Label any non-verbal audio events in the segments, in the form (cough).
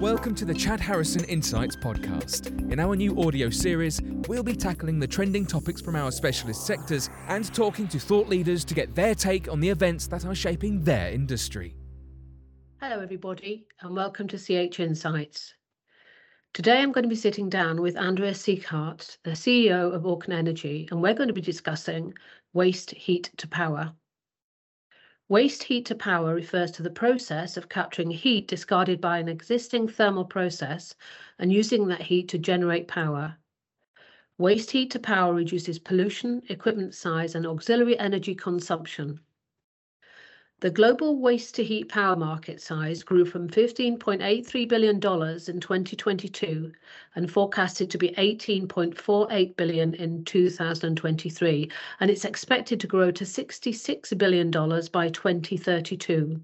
Welcome to the Chad Harrison Insights podcast. In our new audio series, we'll be tackling the trending topics from our specialist sectors and talking to thought leaders to get their take on the events that are shaping their industry. Hello, everybody, and welcome to CH Insights. Today, I'm going to be sitting down with Andrea Sichert, the CEO of Orcan Energy, and we're going to be discussing waste heat to power. Waste heat to power refers to the process of capturing heat discarded by an existing thermal process and using that heat to generate power. Waste heat to power reduces pollution, equipment size, and auxiliary energy consumption. The global waste to heat power market size grew from $15.83 billion in 2022 and forecasted to be 18.48 billion in 2023, and it's expected to grow to $66 billion by 2032.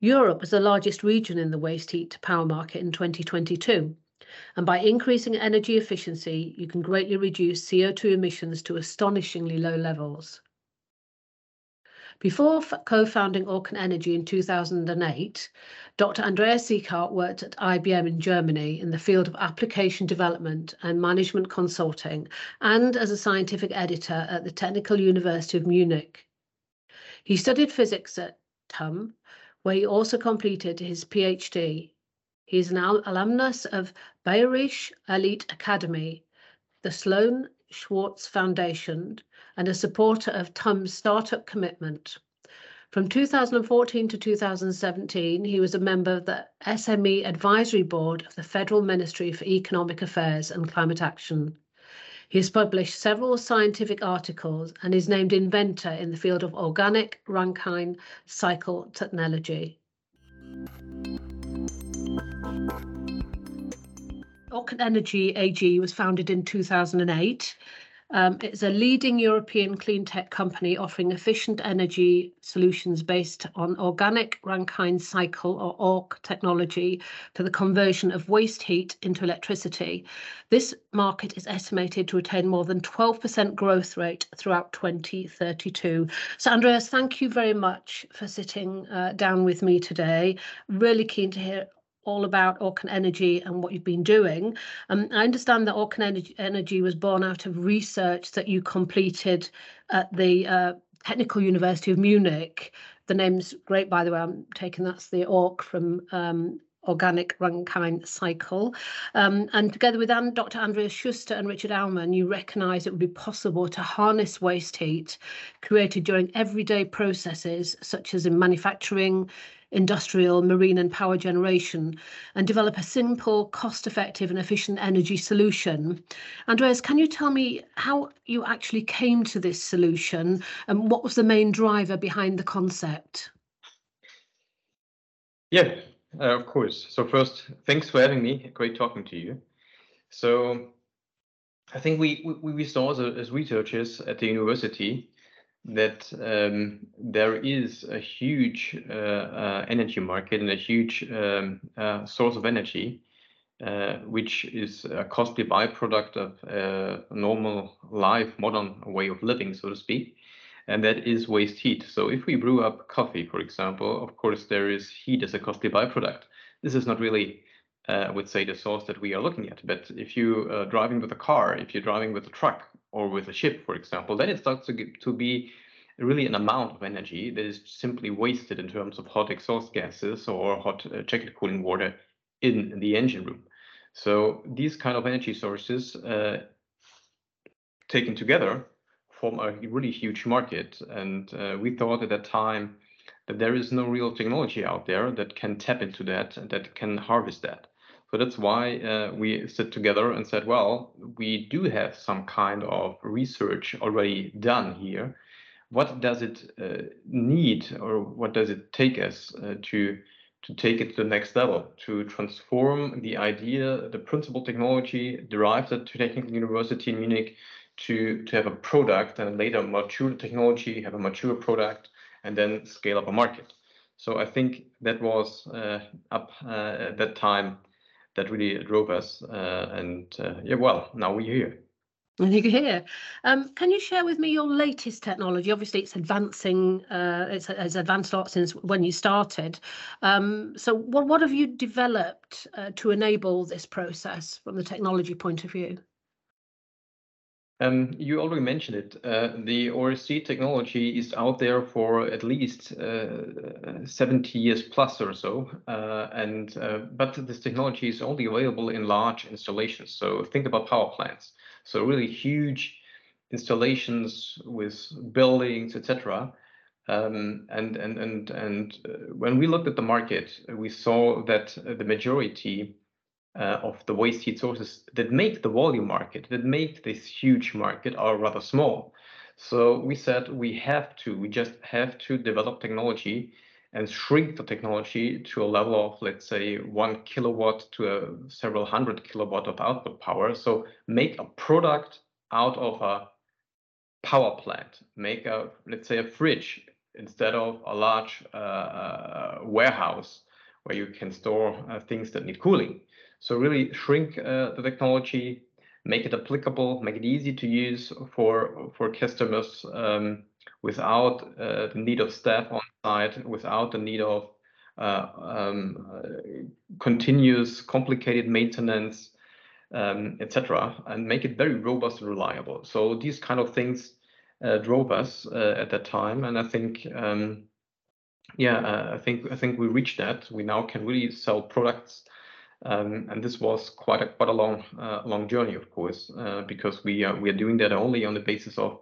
Europe was the largest region in the waste heat to power market in 2022. And by increasing energy efficiency, you can greatly reduce CO2 emissions to astonishingly low levels. Before co-founding Orcan Energy in 2008, Dr. Andreas Sichert worked at IBM in Germany in the field of application development and management consulting and as a scientific editor at the Technical University of Munich. He studied physics at TUM, where he also completed his PhD. He is an alumnus of Bayerische Elite Academy, the Sloan Schwartz Foundation, and a supporter of TUM's startup commitment. From 2014 to 2017, he was a member of the SME Advisory Board of the Federal Ministry for Economic Affairs and Climate Action. He has published several scientific articles and is named inventor in the field of organic Rankine cycle technology. Orcan Energy AG was founded in 2008. Um, it's a leading European clean tech company offering efficient energy solutions based on organic Rankine cycle or ORC technology for the conversion of waste heat into electricity. This market is estimated to attain more than 12% growth rate throughout 2032. So, Andreas, thank you very much for sitting uh, down with me today. Really keen to hear all about Orcan Energy and what you've been doing. Um, I understand that Orcan Energy, was born out of research that you completed at the uh, Technical University of Munich. The name's great, by the way. I'm taking that's the ORC from um, organic Rankine cycle. Um, and together with Dr. Andreas Schuster and Richard Aumann, you recognise it would be possible to harness waste heat created during everyday processes, such as in manufacturing, industrial, marine and power generation and develop a simple, cost-effective and efficient energy solution. Andreas, can you tell me how you actually came to this solution and what was the main driver behind the concept? Yeah, uh, of course. So first, thanks for having me. Great talking to you. So I think we we, we saw as, as researchers at the university that um, there is a huge uh, uh, energy market and a huge um, uh, source of energy, uh, which is a costly byproduct of uh, a normal life, modern way of living, so to speak, and that is waste heat. So if we brew up coffee, for example, of course there is heat as a costly byproduct. This is not really uh, I would say the source that we are looking at. But if you are driving with a car, if you're driving with a truck, or with a ship, for example, then it starts to, get, to be really an amount of energy that is simply wasted in terms of hot exhaust gases or hot uh, jacket cooling water in the engine room. So these kind of energy sources uh, taken together form a really huge market. And uh, we thought at that time that there is no real technology out there that can tap into that, that can harvest that. So that's why uh, we sit together and said, well, we do have some kind of research already done here. What does it uh, need, or what does it take us uh, to to take it to the next level, to transform the idea, the principal technology derived at Technical University in Munich, to to have a product and later mature technology, have a mature product, and then scale up a market. So I think that was uh, up uh, at that time that really drove us. Uh, and uh, yeah, well, now we're here. And you can hear. Um, can you share with me your latest technology? Obviously, it's advancing. Uh, it's, it's advanced a lot since when you started. Um, so, what what have you developed uh, to enable this process from the technology point of view? Um, you already mentioned it. Uh, the ORC technology is out there for at least uh, 70 years plus or so, uh, and uh, but this technology is only available in large installations. So think about power plants. So really huge installations with buildings, etc. Um, and and and and uh, when we looked at the market, we saw that the majority uh, of the waste heat sources that make the volume market, that make this huge market, are rather small. So we said we have to, we just have to develop technology and shrink the technology to a level of, let's say, one kilowatt to a several hundred kilowatt of output power. So make a product out of a power plant, make a, let's say, a fridge instead of a large uh, uh warehouse where you can store uh, things that need cooling. So really shrink uh, the technology, make it applicable, make it easy to use for for customers um, without uh, the need of staff on site, without the need of uh, um, uh, continuous complicated maintenance, um, etc., and make it very robust and reliable. So these kind of things uh, drove us uh, at that time, and I think. Um, yeah, I think I think we reached that. We now can really sell products and this was quite a quite a long uh, long journey, of course, uh, because we are we are doing that only on the basis of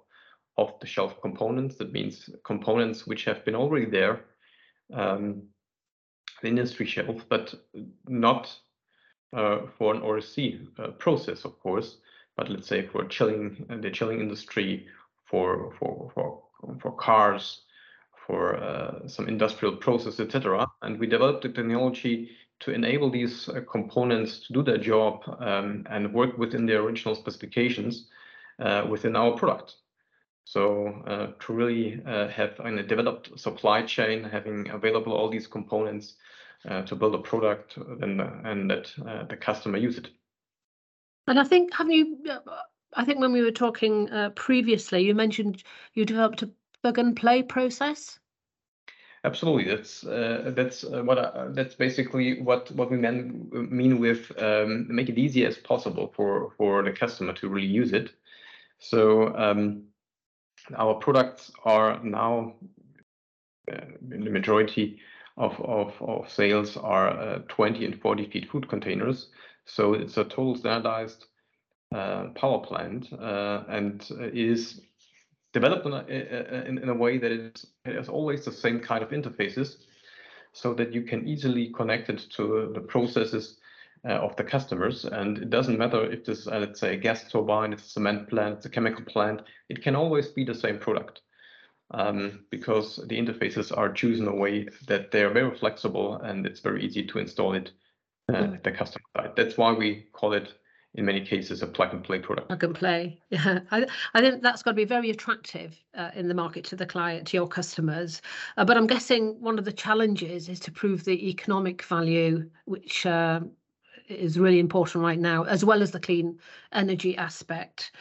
off the shelf components. That means components which have been already there, um, the industry shelf, but not uh, for an ORC uh, process, of course. But let's say for chilling uh, the chilling industry, for for for for cars, for uh, some industrial process, etc. And we developed the technology to enable these uh, components to do their job um, and work within the original specifications uh, within our product. So uh, to really uh, have a developed supply chain, having available all these components uh, to build a product and, and that uh, the customer use it. And I think, have you, I think when we were talking previously, you mentioned you developed a plug and play process. Absolutely, that's uh, that's uh, what I, that's basically what what we mean mean with um, make it easy as possible for for the customer to really use it. So um, our products are now uh, in the majority of of, of sales are uh, 20 and 40 feet food containers. So it's a total standardized uh, power plant uh, and is developed in a, in, in a way that it has always the same kind of interfaces so that you can easily connect it to the processes uh, of the customers. And it doesn't matter if this, uh, let's say, a gas turbine, it's a cement plant, it's a chemical plant, it can always be the same product um, because the interfaces are chosen in a way that they are very flexible and it's very easy to install it uh, at the customer side. That's why we call it in many cases a plug and play product. Plug and play. (laughs) Yeah, I, I think that's got to be very attractive uh, in the market to the client, to your customers. Uh, but I'm guessing one of the challenges is to prove the economic value, which uh, is really important right now, as well as the clean energy aspect.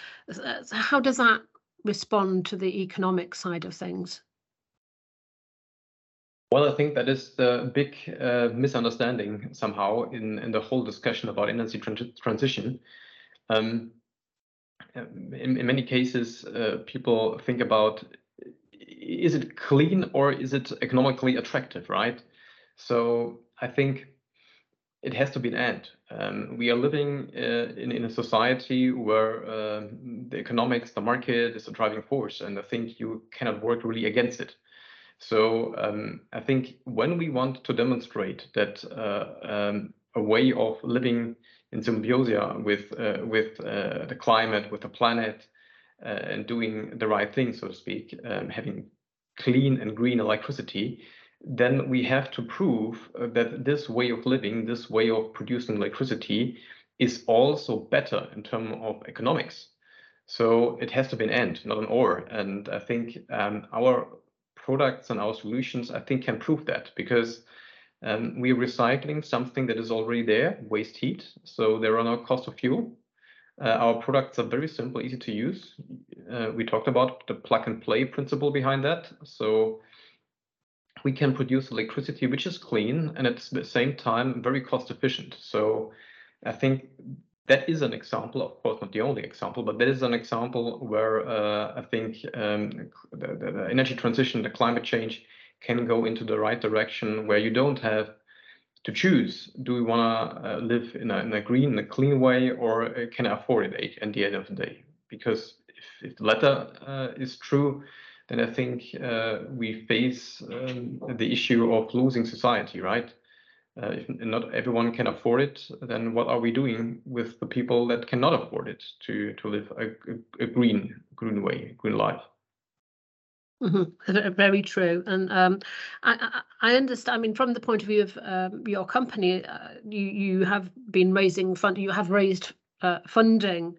How does that respond to the economic side of things? Well, I think that is the big uh, misunderstanding somehow in, in the whole discussion about energy transition. Um, in, in, many cases, uh, people think about is it clean or is it economically attractive, right? So I think it has to be an end. Um, we are living uh, in, in a society where uh, the economics, the market is a driving force, and I think you cannot work really against it. So um, I think when we want to demonstrate that uh, um, a way of living in symbiosis with uh, with uh, the climate, with the planet, uh, and doing the right thing, so to speak, um, having clean and green electricity, then we have to prove uh, that this way of living, this way of producing electricity, is also better in terms of economics. So it has to be an end, not an or. And I think um, our products and our solutions, I think, can prove that because um, we're recycling something that is already there, waste heat. So there are no cost of fuel. Uh, our products are very simple, easy to use. Uh, we talked about the plug and play principle behind that. So we can produce electricity which is clean and at the same time very cost efficient. So I think that is an example, of course, not the only example, but that is an example where uh, I think um, the, the, energy transition, the climate change can go into the right direction where you don't have to choose. Do we want to uh, live in a, in a green, in a clean way, or uh, can I afford it at the end of the day? Because if, if the latter uh, is true, then I think uh, we face um, the issue of losing society, right? Uh, if not everyone can afford it, then what are we doing with the people that cannot afford it to to live a, a, green green way, green life? Mm-hmm. Very true, and um, I, I, understand. I mean, from the point of view of um, your company, uh, you you have been raising fund. You have raised uh, funding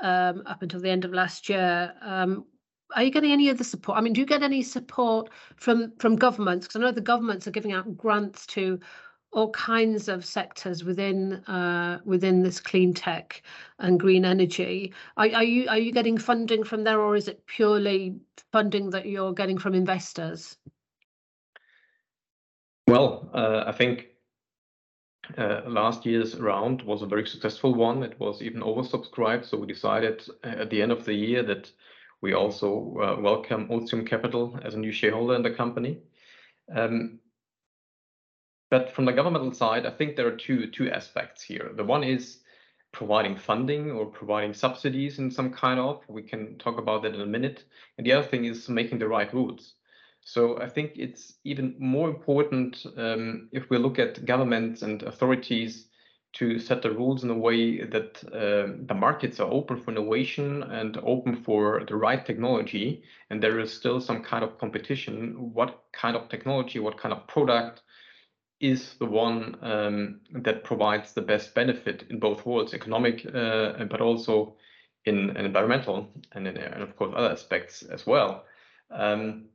um, up until the end of last year. Um, are you getting any other support? I mean, do you get any support from from governments? Because I know the governments are giving out grants to all kinds of sectors within uh, within this clean tech and green energy. Are, are, you are you getting funding from there, or is it purely funding that you're getting from investors? Well, uh, I think uh, last year's round was a very successful one. It was even oversubscribed, so we decided uh, at the end of the year that we also uh, welcome Otium Capital as a new shareholder in the company. Um, but from the governmental side, I think there are two two aspects here. The one is providing funding or providing subsidies in some kind of. We can talk about that in a minute. And the other thing is making the right rules. So I think it's even more important um, if we look at governments and authorities to set the rules in a way that uh, the markets are open for innovation and open for the right technology, and there is still some kind of competition. What kind of technology, what kind of product, is the one um, that provides the best benefit in both worlds, economic, uh, but also in, in environmental and, in, and of course other aspects as well. Um,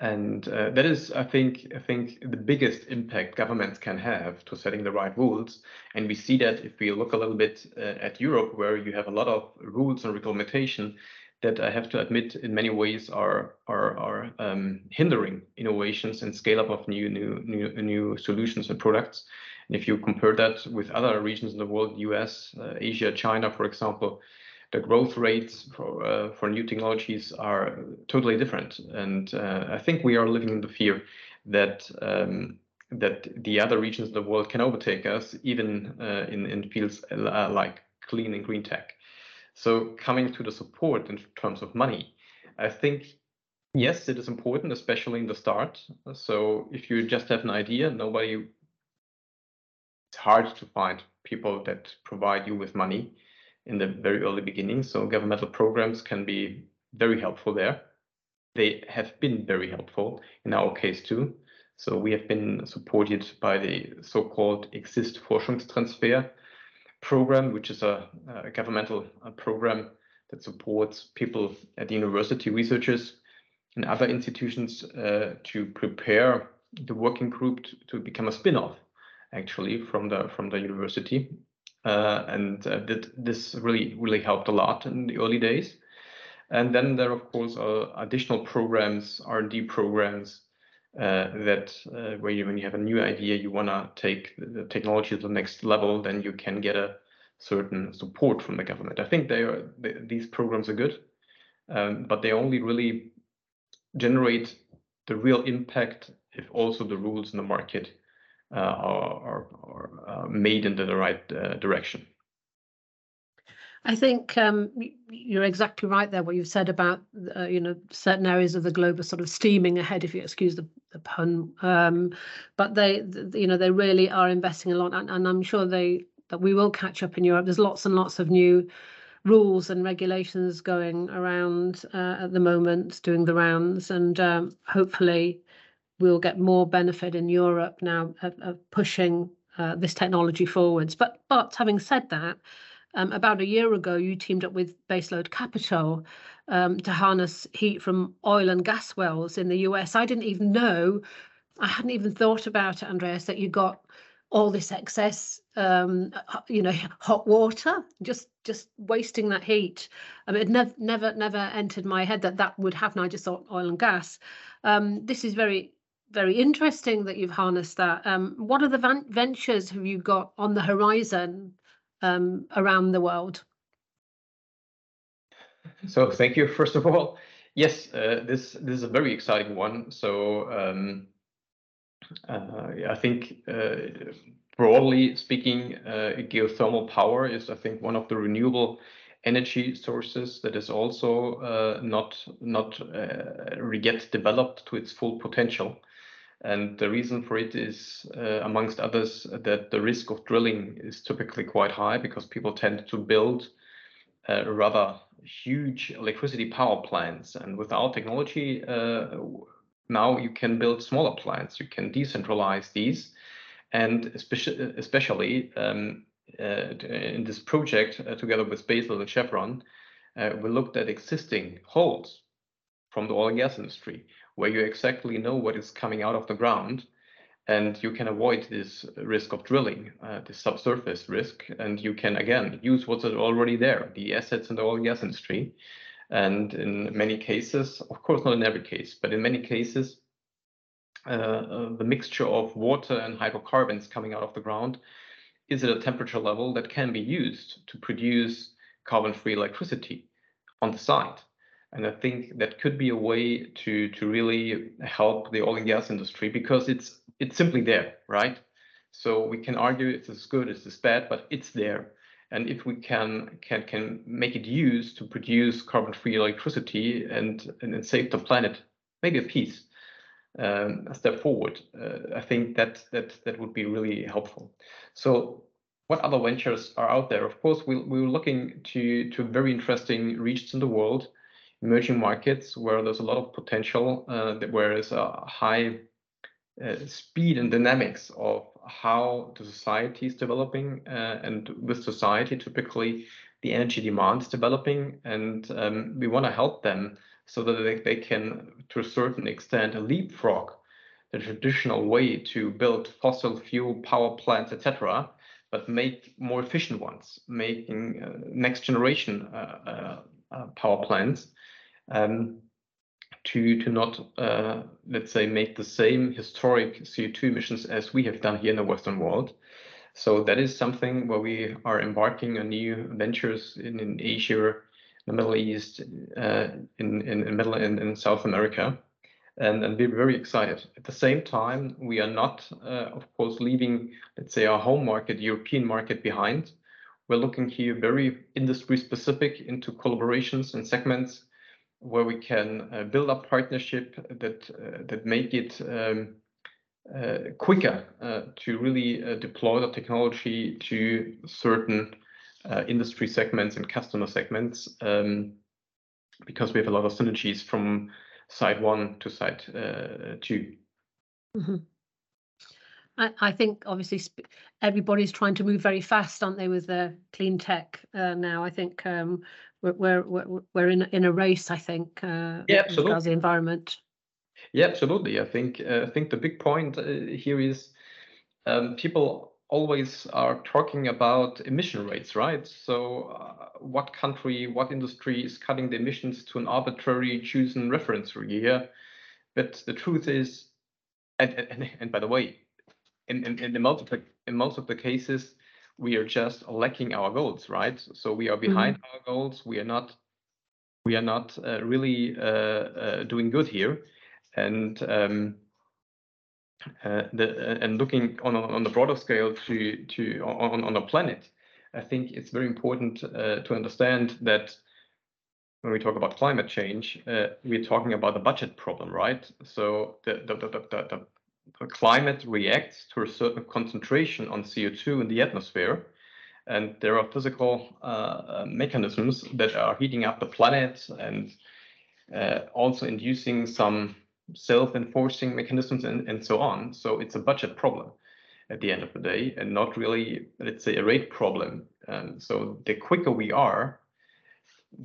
and uh, that is, I think, I think the biggest impact governments can have to setting the right rules. And we see that if we look a little bit uh, at Europe, where you have a lot of rules and regulation that I have to admit in many ways are are are um, hindering innovations and scale up of new new new new solutions and products. And if you compare that with other regions in the world, U.S., uh, Asia, China, for example, the growth rates for uh, for new technologies are totally different. And uh, I think we are living in the fear that um, that the other regions of the world can overtake us, even uh, in in fields uh, like clean and green tech. So coming to the support in terms of money, I think yes, it is important, especially in the start. So if you just have an idea, nobody it's hard to find people that provide you with money in the very early beginning. So governmental programs can be very helpful there. They have been very helpful in our case too. So we have been supported by the so-called Exist Forschungstransfer, program, which is a, a governmental a program that supports people at university, researchers, and other institutions uh, to prepare the working group to, to become a spin-off, actually, from the from the university. Uh, and uh, that this really really helped a lot in the early days. And then there, of course, are additional programs, R&D programs, uh, that uh, where you, when you have a new idea, you want to take the technology to the next level, then you can get a certain support from the government. I think they are they, these programs are good, um, but they only really generate the real impact if also the rules in the market uh, are, are, are uh, made in the right uh, direction. I think um, you're exactly right there. What you've said about uh, you know certain areas of the globe are sort of steaming ahead, if you excuse the, the pun. Um, but they, the, you know, they really are investing a lot, and, and, I'm sure they that we will catch up in Europe. There's lots and lots of new rules and regulations going around uh, at the moment, doing the rounds, and um, hopefully we'll get more benefit in Europe now of, of pushing uh, this technology forwards. But but having said that um, about a year ago, you teamed up with Baseload Capital um, to harness heat from oil and gas wells in the US. I didn't even know, I hadn't even thought about it, Andreas, that you got all this excess, um, you know, hot water, just just wasting that heat. I mean, it never never never entered my head that that would happen. I just thought oil and gas. Um, this is very very interesting that you've harnessed that. Um, what other van- ventures have you got on the horizon um, around the world? So thank you first of all. Yes, uh, this this is a very exciting one. So um, uh, I think uh, broadly speaking, uh, geothermal power is I think one of the renewable energy sources that is also uh, not not uh, yet developed to its full potential. And the reason for it is, uh, amongst others, that the risk of drilling is typically quite high because people tend to build uh, rather huge electricity power plants. And with our technology, uh, now you can build smaller plants. You can decentralize these. And especially, especially um, uh, in this project, uh, together with Basil and Chevron, uh, we looked at existing holes from the oil and gas industry where you exactly know what is coming out of the ground and you can avoid this risk of drilling, uh, this subsurface risk, and you can again use what's already there, the assets in the oil and gas industry. And in many cases, of course, not in every case, but in many cases, uh, uh, the mixture of water and hydrocarbons coming out of the ground is at a temperature level that can be used to produce carbon-free electricity on the site. And I think that could be a way to to really help the oil and gas industry because it's it's simply there, right? So we can argue it's as good, it's as bad, but it's there. And if we can can can make it used to produce carbon-free electricity and, and, and save the planet, maybe a piece, um, a step forward, uh, I think that that that would be really helpful. So what other ventures are out there? Of course, we, we were looking to to very interesting regions in the world emerging markets where there's a lot of potential, uh, where there's a high uh, speed and dynamics of how the society is developing, uh, and with society, typically the energy demand is developing, and um, we want to help them so that they, they can, to a certain extent, leapfrog the traditional way to build fossil fuel power plants, etc., but make more efficient ones, making uh, next generation uh, uh, power plants um, to to not uh, let's say make the same historic CO2 emissions as we have done here in the Western world. So that is something where we are embarking on new ventures in, in Asia, the Middle East, uh, in, in, in Middle and in, South America, and, and we're very excited. At the same time, we are not, uh, of course, leaving, let's say, our home market, European market behind. We're looking here very industry specific into collaborations and segments where we can uh, build up partnership that uh, that make it um, uh, quicker uh, to really uh, deploy the technology to certain uh, industry segments and customer segments um, because we have a lot of synergies from side one to side 2 mm-hmm. I, think obviously everybody's trying to move very fast, aren't they, with the clean tech now? I think um, we're we're we're in in a race, I think. Uh, yeah, absolutely. the environment. Yeah, absolutely. I think uh, I think the big point uh, here is um, people always are talking about emission rates, right? So, uh, what country, what industry is cutting the emissions to an arbitrary chosen reference year? But the truth is, and and, and by the way, in, in, in the multiple in most of the cases, we are just lacking our goals, right? So we are behind mm-hmm. our goals. We are not we are not uh, really uh, uh, doing good here, and um, uh, the, and looking on on the broader scale to to on on the planet, I think it's very important uh, to understand that when we talk about climate change, uh, we're talking about the budget problem, right? So the, the, the, the the climate reacts to a certain concentration on CO2 in the atmosphere. And there are physical uh, mechanisms that are heating up the planet and uh, also inducing some self-enforcing mechanisms and, and so on. So it's a budget problem at the end of the day and not really, let's say, a rate problem. So the quicker we are,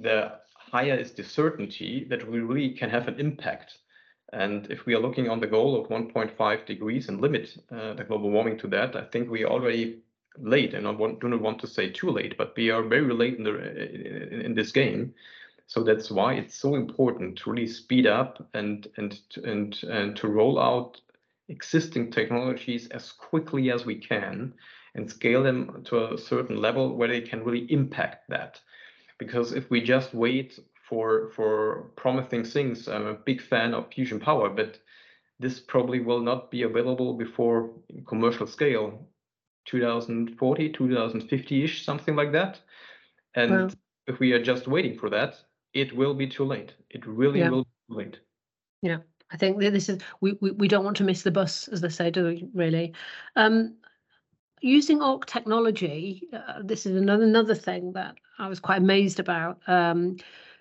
the higher is the certainty that we really can have an impact And if we are looking on the goal of 1.5 degrees and limit uh, the global warming to that, I think we are already late, and I want, do not want to say too late, but we are very late in, the, in, in this game. So that's why it's so important to really speed up and and and and to roll out existing technologies as quickly as we can and scale them to a certain level where they can really impact that. Because if we just wait for for promising things, I'm a big fan of fusion power, but this probably will not be available before commercial scale 2040 2050ish something like that and well, if we are just waiting for that it will be too late it really yeah. will be too late yeah I think that this is we, we, we don't want to miss the bus, as they say, do we? Really, um, using ORC technology. Uh, this is another another thing that I was quite amazed about. Um,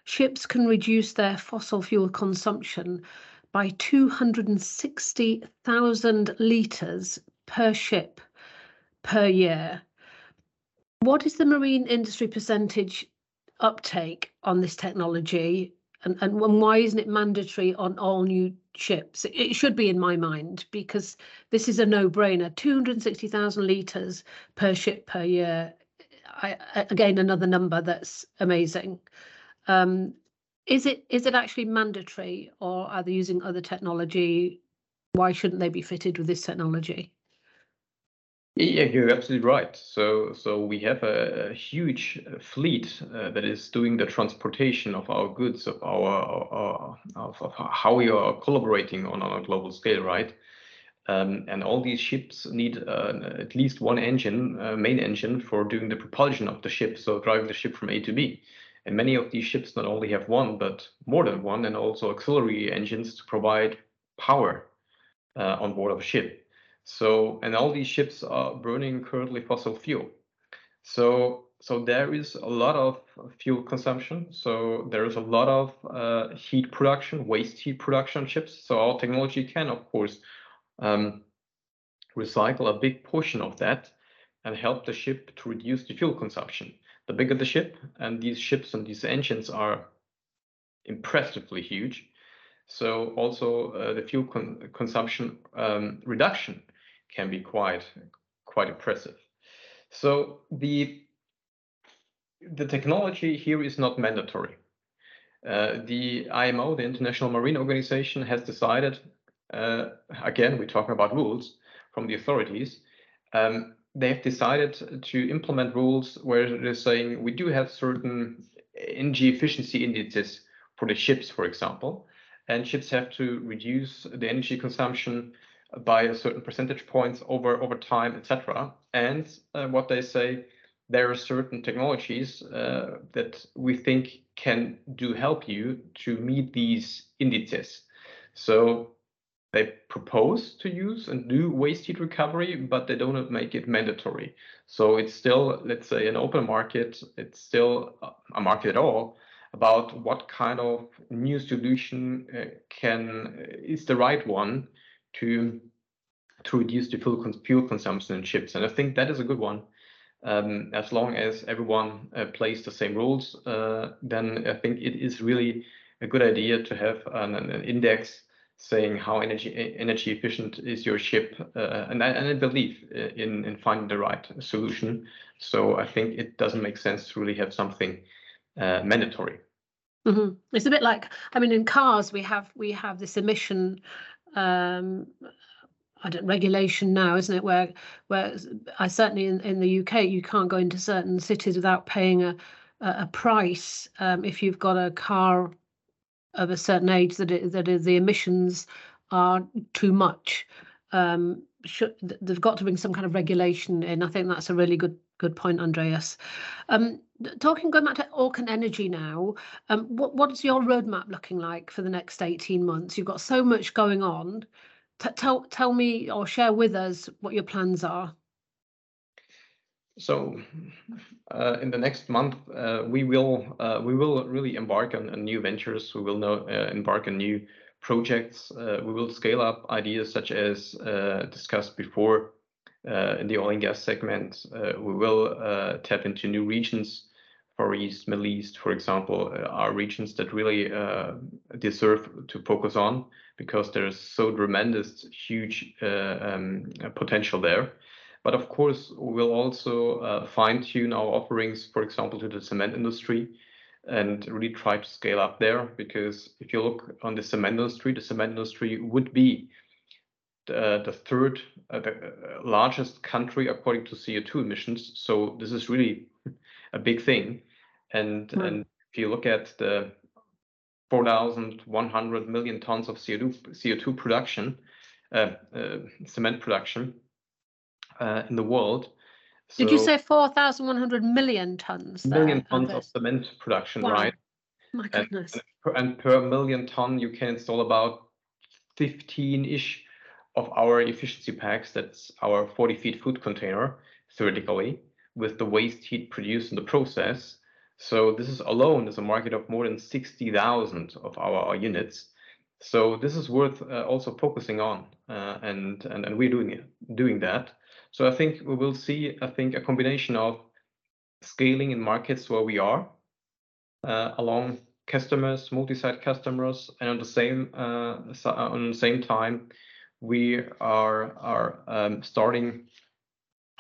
ships can reduce their fossil fuel consumption by 260,000 litres per ship per year. What is the marine industry percentage uptake on this technology and, and why isn't it mandatory on all new ships? It should be in my mind because this is a no-brainer. 260,000 litres per ship per year. I, again, another number that's amazing. Um, is it is it actually mandatory or are they using other technology? Why shouldn't they be fitted with this technology? Yeah, you're absolutely right. So, so we have a, a huge fleet uh, that is doing the transportation of our goods, of our, of, of how we are collaborating on, on a global scale, right? Um, and all these ships need uh, at least one engine, uh, main engine, for doing the propulsion of the ship, so driving the ship from A to B. And many of these ships not only have one, but more than one, and also auxiliary engines to provide power uh, on board of a ship. So, and all these ships are burning currently fossil fuel. So, so there is a lot of fuel consumption. So there is a lot of uh, heat production, waste heat production ships. So our technology can, of course, um, recycle a big portion of that and help the ship to reduce the fuel consumption. The bigger the ship, and these ships and these engines are impressively huge. So also uh, the fuel con consumption um, reduction can be quite quite impressive. So the the technology here is not mandatory. Uh, the IMO, the International Marine Organization, has decided. Uh, again, we're talking about rules from the authorities. Um, they have decided to implement rules where they're saying we do have certain energy efficiency indices for the ships, for example, and ships have to reduce the energy consumption by a certain percentage points over over time, etc. And uh, what they say, there are certain technologies uh, that we think can do help you to meet these indices. So they propose to use and do waste heat recovery, but they don't make it mandatory. So it's still, let's say, an open market. It's still a market at all about what kind of new solution uh, can is the right one to to reduce the fuel, fuel consumption in ships. And I think that is a good one. Um, as long as everyone uh, plays the same rules, uh, then I think it is really a good idea to have an, an index saying how energy energy efficient is your ship, uh, and I, and I believe uh, in in finding the right solution. So I think it doesn't make sense to really have something uh, mandatory. Mm-hmm. It's a bit like I mean, in cars we have we have this emission um, I don't regulation now, isn't it? Where where I certainly in, in the UK you can't go into certain cities without paying a a price um, if you've got a car of a certain age that it, that the emissions are too much. Um, should, they've got to bring some kind of regulation in. I think that's a really good good point, Andreas. Um, talking going back to Orcan Energy now, um, what what's your roadmap looking like for the next eighteen months? You've got so much going on tell tell me or share with us what your plans are. So, uh, in the next month, uh, we will uh, we will really embark on, on new ventures. We will know, uh, embark on new projects. Uh, we will scale up ideas such as uh, discussed before in the oil and gas segment. we will tap into new regions Far East, Middle East, for example, are regions that really deserve to focus on because there's so tremendous, huge um, potential there. But of course, we'll also uh, fine tune our offerings, for example, to the cement industry and really try to scale up there. Because if you look on the cement industry, the cement industry would be the, the third uh, the uh, largest country according to CO2 emissions. So this is really (laughs) a big thing. And, right. and if you look at the 4,100 million tons of CO2, CO2 production, uh, uh, cement production uh, in the world. So Did you say 4,100 million tons? Million tons of cement production, wow. right? My goodness. And, and, per, and per million ton, you can install about 15-ish of our efficiency packs. That's our 40 feet food container, theoretically, with the waste heat produced in the process. So this is alone is a market of more than 60,000 of our, our, units. So this is worth uh, also focusing on, uh, and, and and we're doing it, doing that. So I think we will see, I think, a combination of scaling in markets where we are, uh, along customers, multi-site customers, and on the same uh, on the same time, we are are um, starting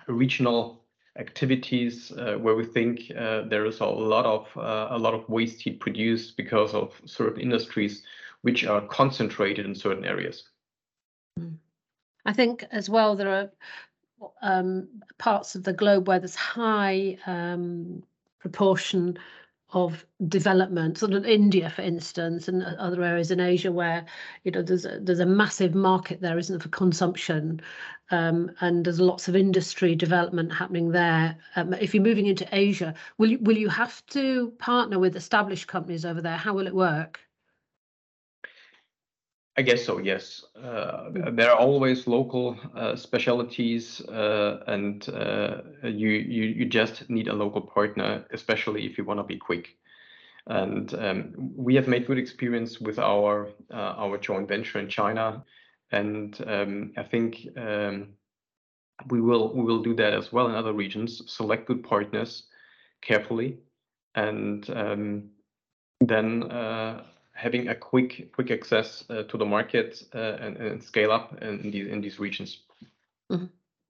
regional activities uh, where we think uh, there is a lot of uh, a lot of waste heat produced because of certain industries which are concentrated in certain areas. I think as well there are um, parts of the globe where there's high um, proportion of development, sort of India, for instance, and other areas in Asia where you know there's a, there's a massive market there, isn't for consumption, um, and there's lots of industry development happening there. Um, if you're moving into Asia, will you will you have to partner with established companies over there? How will it work? I guess so. Yes, uh, there are always local uh, specialties, uh, and uh, you, you you just need a local partner, especially if you want to be quick. And um, we have made good experience with our uh, our joint venture in China, and um, I think um, we will we will do that as well in other regions. Select good partners carefully, and um, then uh, having a quick quick access uh, to the market uh, and, and, scale up in, these in these regions. Mm-hmm.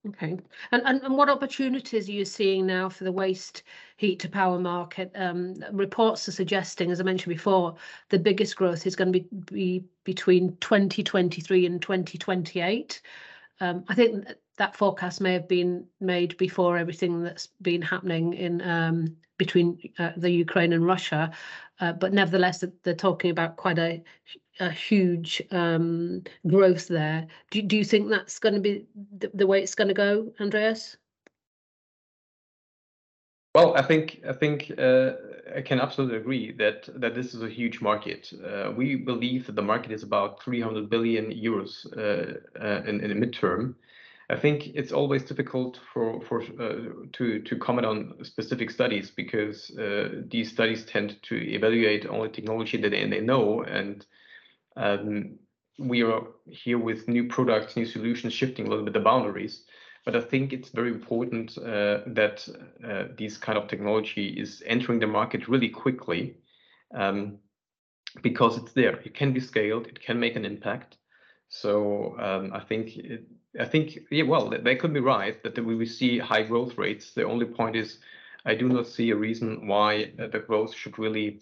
Okay, and, and and what opportunities are you seeing now for the waste heat to power market? Um, reports are suggesting, as I mentioned before, the biggest growth is going to be, be between 2023 and 2028. Um, I think that forecast may have been made before everything that's been happening in um, between uh, the Ukraine and Russia, uh, but nevertheless, they're talking about quite a, a huge um, growth there. Do, do you think that's going to be the, the way it's going to go, Andreas? Well, I think I think uh, I can absolutely agree that that this is a huge market. Uh, we believe that the market is about 300 billion euros uh, uh, in, in the midterm, I think it's always difficult for for uh, to to comment on specific studies because uh, these studies tend to evaluate only technology that they, they know, and um, we are here with new products, new solutions, shifting a little bit the boundaries. But I think it's very important uh, that uh, this kind of technology is entering the market really quickly um, because it's there. It can be scaled. It can make an impact. So um, I think it, I think, yeah, well, they could be right that we will see high growth rates. The only point is, I do not see a reason why uh, the growth should really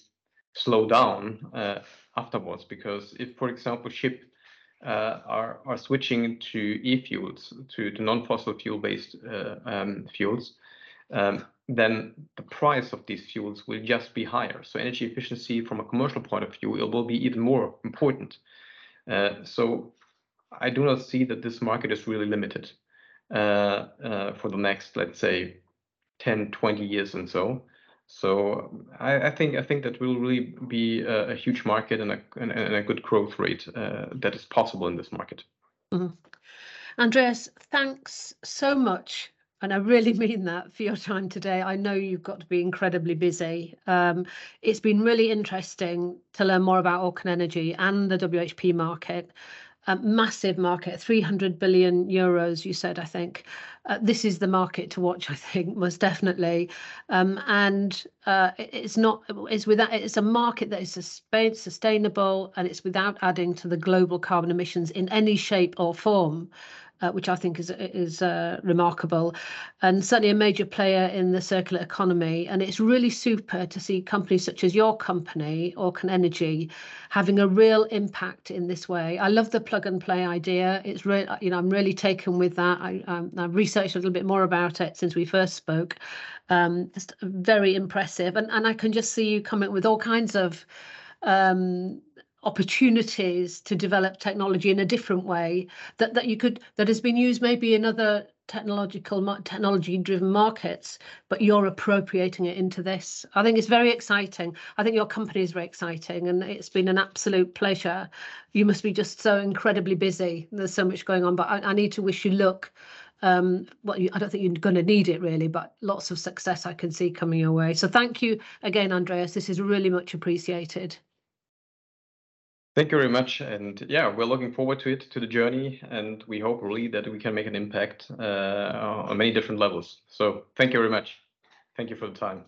slow down uh, afterwards. Because if, for example, ship uh, are are switching to e-fuels, to, to non-fossil fuel-based uh, um, fuels, um, then the price of these fuels will just be higher. So energy efficiency from a commercial point of view, it will be even more important. Uh, so I do not see that this market is really limited uh, uh, for the next, let's say, 10, 20 years and so. So I, I think I think that will really be a, a huge market and a, and, a good growth rate uh, that is possible in this market. Mm-hmm. Andreas, thanks so much and I really (laughs) mean that for your time today. I know you've got to be incredibly busy. Um, it's been really interesting to learn more about Orcan Energy and the WHP market. A massive market, 300 billion euros, you said, I think. Uh, this is the market to watch, (laughs) I think, most definitely. Um, and uh, it's not, it's without, it's a market that is sustainable and it's without adding to the global carbon emissions in any shape or form uh, which I think is is uh, remarkable, and certainly a major player in the circular economy. And it's really super to see companies such as your company, Orcan Energy, having a real impact in this way. I love the plug and play idea. It's really, you know, I'm really taken with that. I, um, I've researched a little bit more about it since we first spoke. Um, just very impressive, and and I can just see you coming with all kinds of um, opportunities to develop technology in a different way that that you could that has been used maybe in other technological technology driven markets but you're appropriating it into this i think it's very exciting i think your company is very exciting and it's been an absolute pleasure you must be just so incredibly busy there's so much going on but i, I need to wish you luck um, well, I don't think you're going to need it really, but lots of success I can see coming your way. So thank you again, Andreas. This is really much appreciated. Thank you very much. And yeah, we're looking forward to it, to the journey, and we hope really that we can make an impact uh, on many different levels. So thank you very much. Thank you for the time.